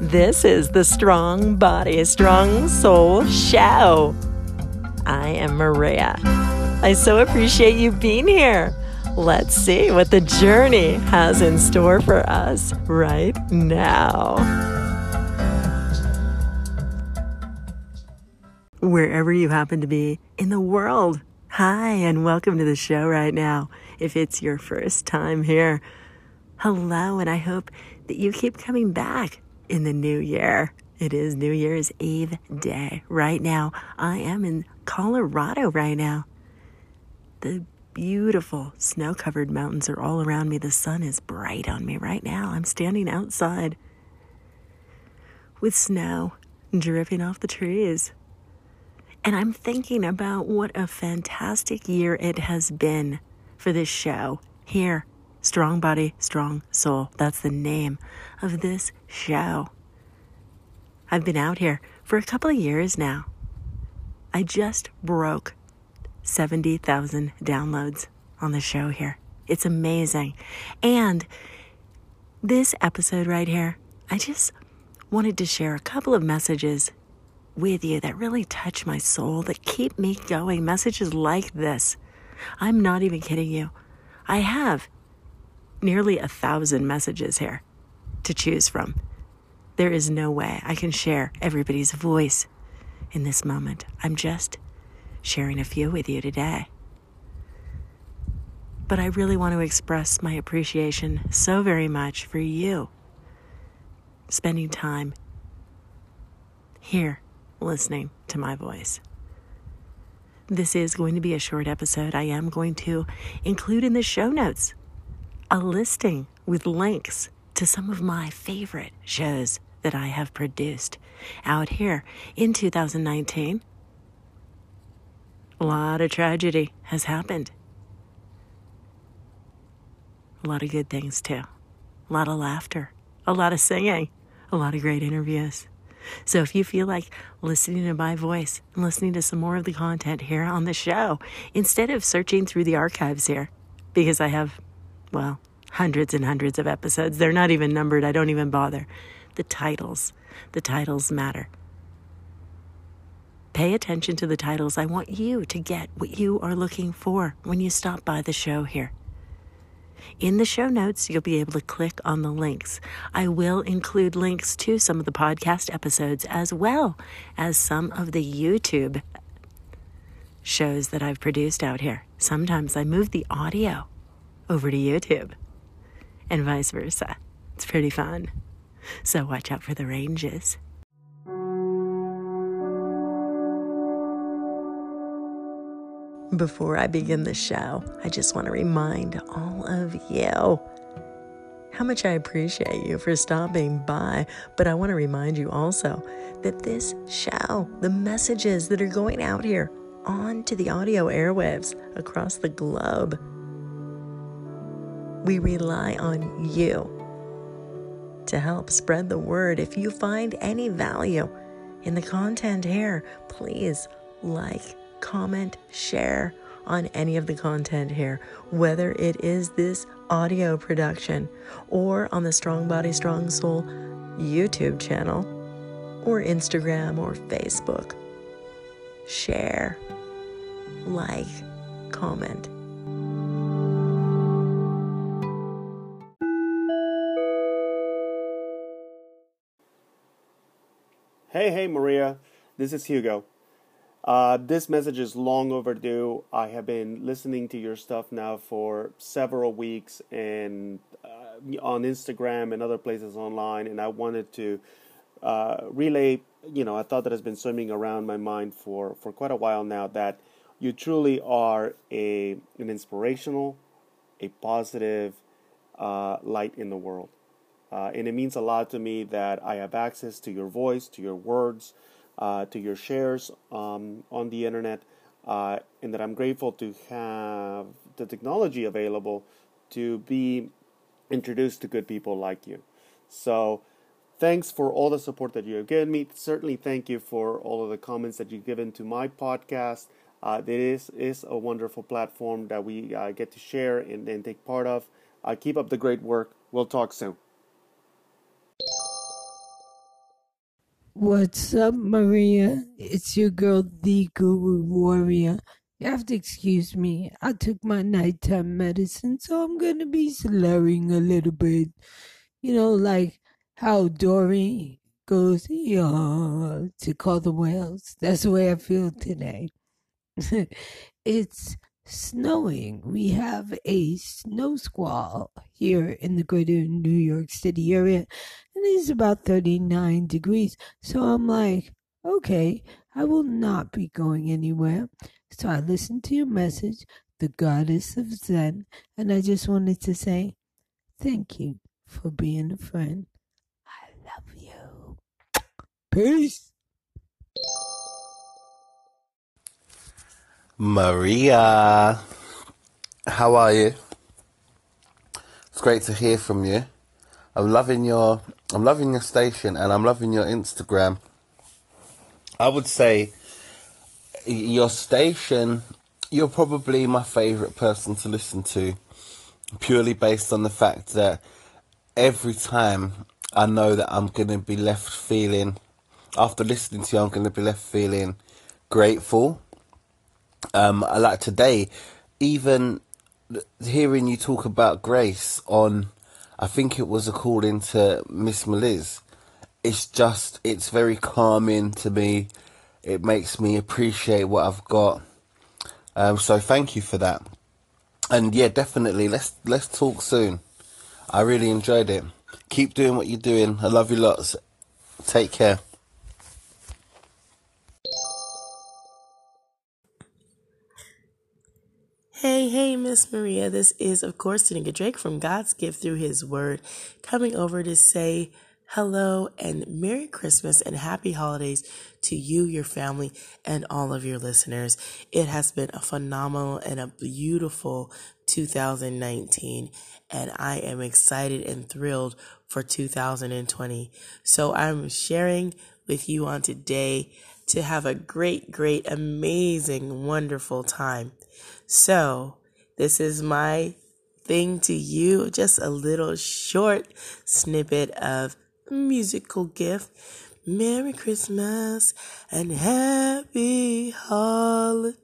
This is the Strong Body, Strong Soul Show. I am Maria. I so appreciate you being here. Let's see what the journey has in store for us right now. Wherever you happen to be in the world, hi, and welcome to the show right now. If it's your first time here, hello, and I hope that you keep coming back in the new year. It is New Year's Eve day. Right now, I am in Colorado right now. The beautiful snow covered mountains are all around me. The sun is bright on me right now. I'm standing outside with snow dripping off the trees. And I'm thinking about what a fantastic year it has been for this show here Strong Body, Strong Soul. That's the name of this show. I've been out here for a couple of years now. I just broke 70,000 downloads on the show here. It's amazing. And this episode right here, I just wanted to share a couple of messages with you that really touch my soul, that keep me going. Messages like this. I'm not even kidding you. I have nearly a thousand messages here to choose from. There is no way I can share everybody's voice in this moment. I'm just sharing a few with you today. But I really want to express my appreciation so very much for you spending time here listening to my voice. This is going to be a short episode. I am going to include in the show notes a listing with links to some of my favorite shows that I have produced out here in 2019. A lot of tragedy has happened. A lot of good things, too. A lot of laughter, a lot of singing, a lot of great interviews. So if you feel like listening to my voice and listening to some more of the content here on the show, instead of searching through the archives here, because I have well, hundreds and hundreds of episodes. They're not even numbered. I don't even bother. The titles, the titles matter. Pay attention to the titles. I want you to get what you are looking for when you stop by the show here. In the show notes, you'll be able to click on the links. I will include links to some of the podcast episodes as well as some of the YouTube shows that I've produced out here. Sometimes I move the audio over to YouTube and vice versa. It's pretty fun. So watch out for the ranges. Before I begin the show, I just want to remind all of you how much I appreciate you for stopping by. But I want to remind you also that this show, the messages that are going out here onto the audio airwaves across the globe, we rely on you to help spread the word. If you find any value in the content here, please like, comment, share on any of the content here, whether it is this audio production or on the Strong Body, Strong Soul YouTube channel or Instagram or Facebook. Share, like, comment. Hey, hey, Maria. This is Hugo. Uh, this message is long overdue. I have been listening to your stuff now for several weeks and uh, on Instagram and other places online, and I wanted to uh, relay. You know, I thought that has been swimming around my mind for, for quite a while now that you truly are a an inspirational, a positive uh, light in the world. Uh, and it means a lot to me that I have access to your voice, to your words, uh, to your shares um, on the internet, uh, and that I'm grateful to have the technology available to be introduced to good people like you. So, thanks for all the support that you have given me. Certainly, thank you for all of the comments that you've given to my podcast. Uh, this is a wonderful platform that we uh, get to share and, and take part of. Uh, keep up the great work. We'll talk soon. What's up, Maria? It's your girl, the Guru Warrior. You have to excuse me. I took my nighttime medicine, so I'm gonna be slurring a little bit. You know, like how Dory goes, yeah, to call the whales. That's the way I feel today. it's snowing. We have a snow squall here in the greater New York City area, and it's about 39 degrees. So I'm like, okay, I will not be going anywhere. So I listened to your message, the goddess of Zen, and I just wanted to say thank you for being a friend. I love you. Peace. Maria, how are you? It's great to hear from you. I'm loving your I'm loving your station and I'm loving your Instagram. I would say your station you're probably my favorite person to listen to purely based on the fact that every time I know that I'm going to be left feeling after listening to you I'm going to be left feeling grateful um, like today, even hearing you talk about grace on, I think it was a call into Miss Meliz. It's just, it's very calming to me. It makes me appreciate what I've got. Um, so thank you for that. And yeah, definitely, let's let's talk soon. I really enjoyed it. Keep doing what you're doing. I love you lots. Take care. Hey, Miss Maria. This is, of course, Tanika Drake from God's Gift Through His Word, coming over to say hello and Merry Christmas and Happy Holidays to you, your family, and all of your listeners. It has been a phenomenal and a beautiful 2019, and I am excited and thrilled for 2020. So I'm sharing with you on today to have a great, great, amazing, wonderful time. So, this is my thing to you, just a little short snippet of musical gift. Merry Christmas and happy holidays.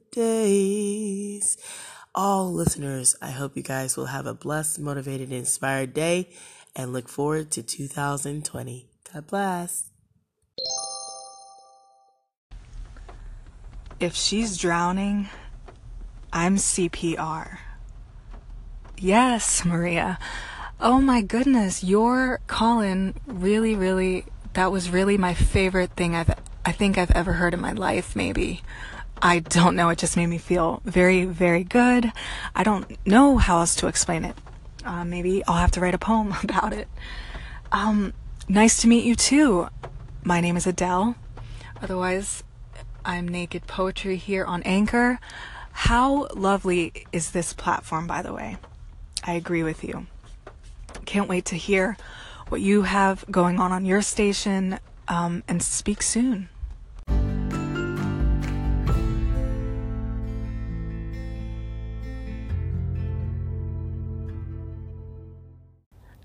All listeners, I hope you guys will have a blessed, motivated, inspired day and look forward to 2020. God bless. If she's drowning, I'm CPR. Yes, Maria. Oh my goodness, your call-in really, really, that was really my favorite thing I've, I think I've ever heard in my life, maybe. I don't know, it just made me feel very, very good. I don't know how else to explain it. Uh, maybe I'll have to write a poem about it. Um, nice to meet you too. My name is Adele. Otherwise, I'm Naked Poetry here on Anchor. How lovely is this platform, by the way? I agree with you. Can't wait to hear what you have going on on your station um, and speak soon.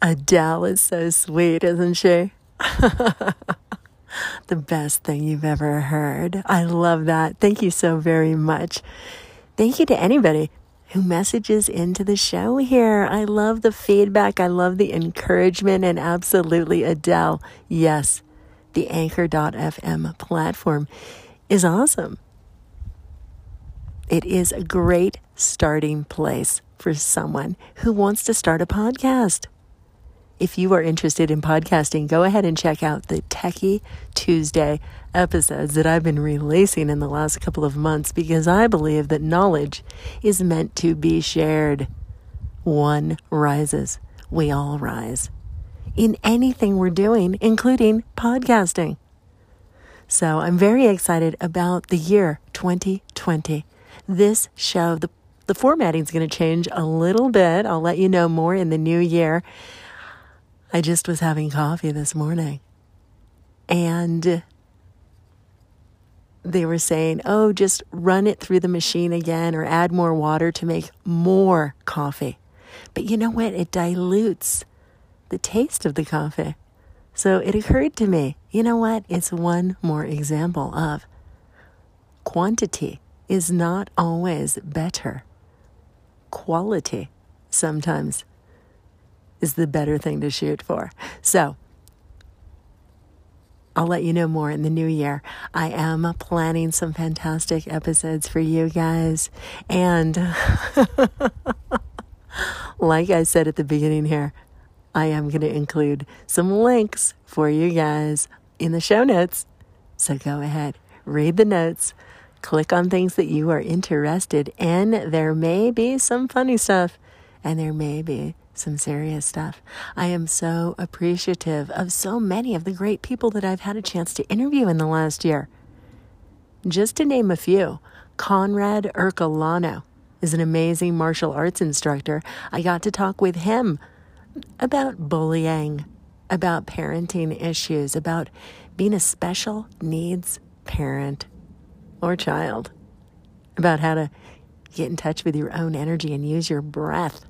Adele is so sweet, isn't she? the best thing you've ever heard. I love that. Thank you so very much. Thank you to anybody who messages into the show here. I love the feedback. I love the encouragement and absolutely Adele. Yes, the anchor.fm platform is awesome. It is a great starting place for someone who wants to start a podcast. If you are interested in podcasting, go ahead and check out the Techie Tuesday episodes that I've been releasing in the last couple of months because I believe that knowledge is meant to be shared. One rises, we all rise in anything we're doing, including podcasting. So I'm very excited about the year 2020. This show, the, the formatting is going to change a little bit. I'll let you know more in the new year. I just was having coffee this morning and they were saying, oh, just run it through the machine again or add more water to make more coffee. But you know what? It dilutes the taste of the coffee. So it occurred to me, you know what? It's one more example of quantity is not always better. Quality sometimes is the better thing to shoot for. So I'll let you know more in the new year. I am planning some fantastic episodes for you guys. And like I said at the beginning here, I am going to include some links for you guys in the show notes. So go ahead, read the notes, click on things that you are interested in. There may be some funny stuff and there may be some serious stuff. I am so appreciative of so many of the great people that I've had a chance to interview in the last year. Just to name a few, Conrad Ercolano is an amazing martial arts instructor. I got to talk with him about bullying, about parenting issues, about being a special needs parent or child, about how to get in touch with your own energy and use your breath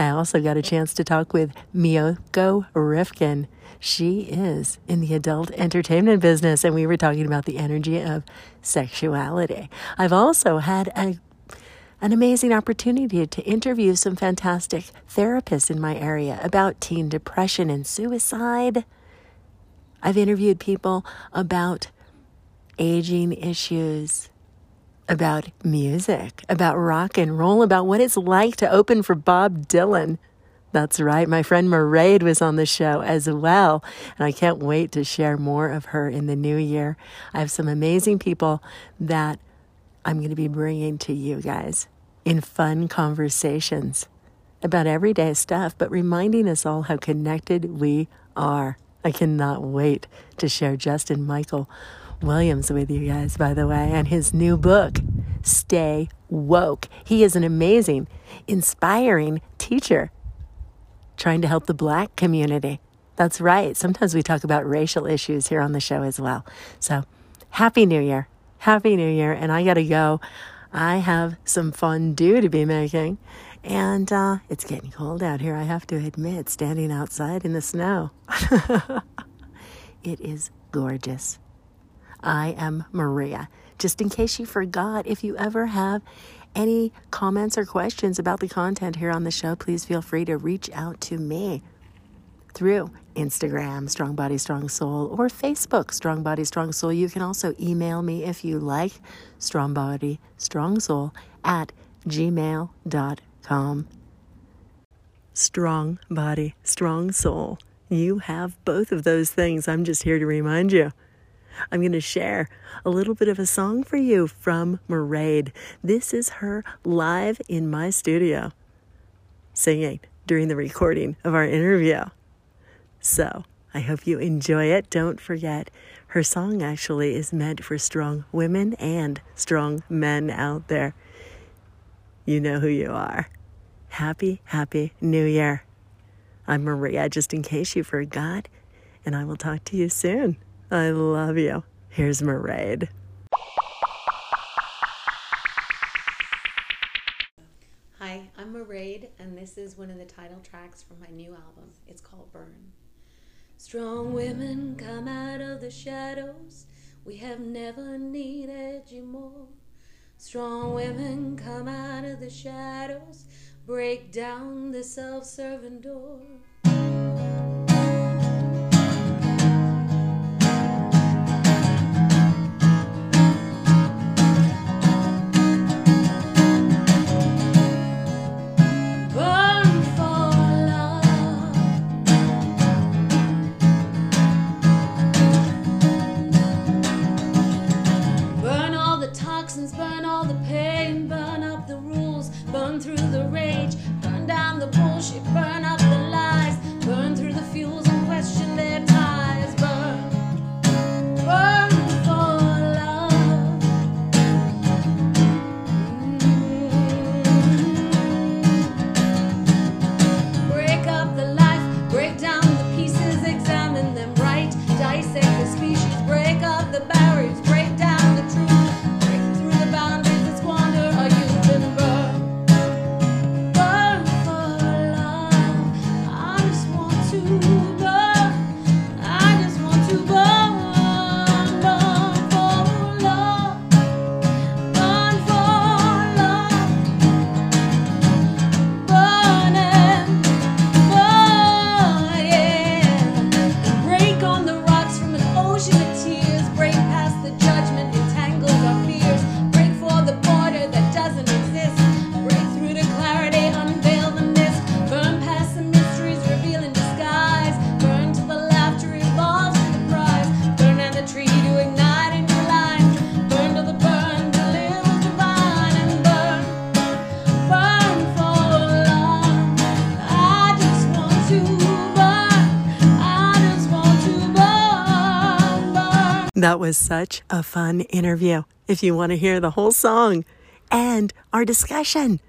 I also got a chance to talk with Miyoko Rifkin. She is in the adult entertainment business, and we were talking about the energy of sexuality. I've also had a an amazing opportunity to interview some fantastic therapists in my area about teen depression and suicide. I've interviewed people about aging issues, about music, about rock and roll, about what it's like to open for Bob Dylan. That's right, my friend Mairead was on the show as well, and I can't wait to share more of her in the new year. I have some amazing people that I'm going to be bringing to you guys in fun conversations about everyday stuff, but reminding us all how connected we are. I cannot wait to share Justin Michael Williams with you guys, by the way, and his new book, Stay Woke. He is an amazing, inspiring teacher trying to help the black community. That's right. Sometimes we talk about racial issues here on the show as well. So, Happy New Year. Happy New Year. And I got to go. I have some fondue to be making. And uh, it's getting cold out here, I have to admit, standing outside in the snow. it is gorgeous. I am Maria. Just in case you forgot, if you ever have any comments or questions about the content here on the show, please feel free to reach out to me through Instagram, Strong Body Strong Soul, or Facebook, Strong Body Strong Soul. You can also email me if you like, Strong Body Strong Soul at gmail.com. Strong Body Strong Soul. You have both of those things. I'm just here to remind you. I'm going to share a little bit of a song for you from Mairead. This is her live in my studio singing during the recording of our interview. So I hope you enjoy it. Don't forget, her song actually is meant for strong women and strong men out there. You know who you are. Happy, happy New Year. I'm Maria, just in case you forgot, and I will talk to you soon. I love you. Here's Mairead. Hi, I'm Mairead, and this is one of the title tracks from my new album. It's called Burn. Strong women come out of the shadows. We have never needed you more. Strong women come out of the shadows, break down the self serving door. Was such a fun interview. If you want to hear the whole song and our discussion,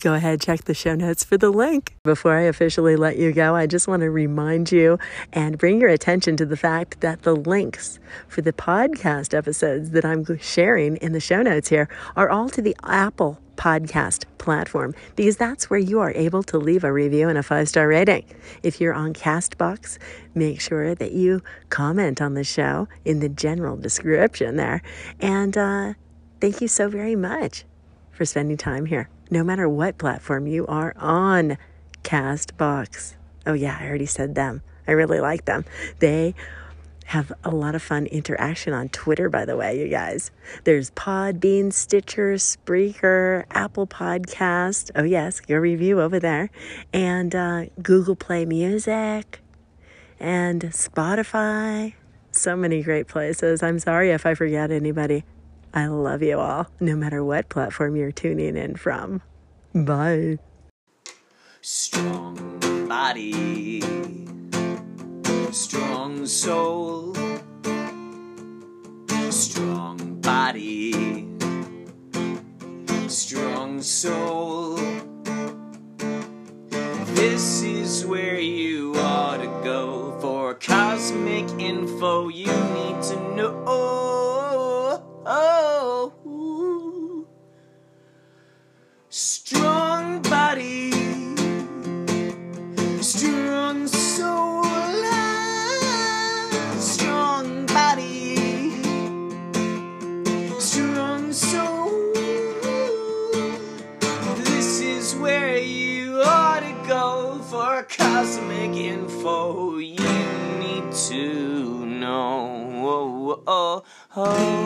go ahead, check the show notes for the link. Before I officially let you go, I just want to remind you and bring your attention to the fact that the links for the podcast episodes that I'm sharing in the show notes here are all to the Apple podcast platform because that's where you are able to leave a review and a five star rating. If you're on Castbox, make sure that you comment on the show in the general description there. And uh, thank you so very much for spending time here, no matter what platform you are on. Castbox. Oh, yeah, I already said them. I really like them. They have a lot of fun interaction on Twitter, by the way, you guys. There's Podbean, Stitcher, Spreaker, Apple Podcast. Oh, yes, your review over there. And uh, Google Play Music and Spotify. So many great places. I'm sorry if I forget anybody. I love you all, no matter what platform you're tuning in from. Bye. Strong body, strong soul, strong body, strong soul. This is where you know.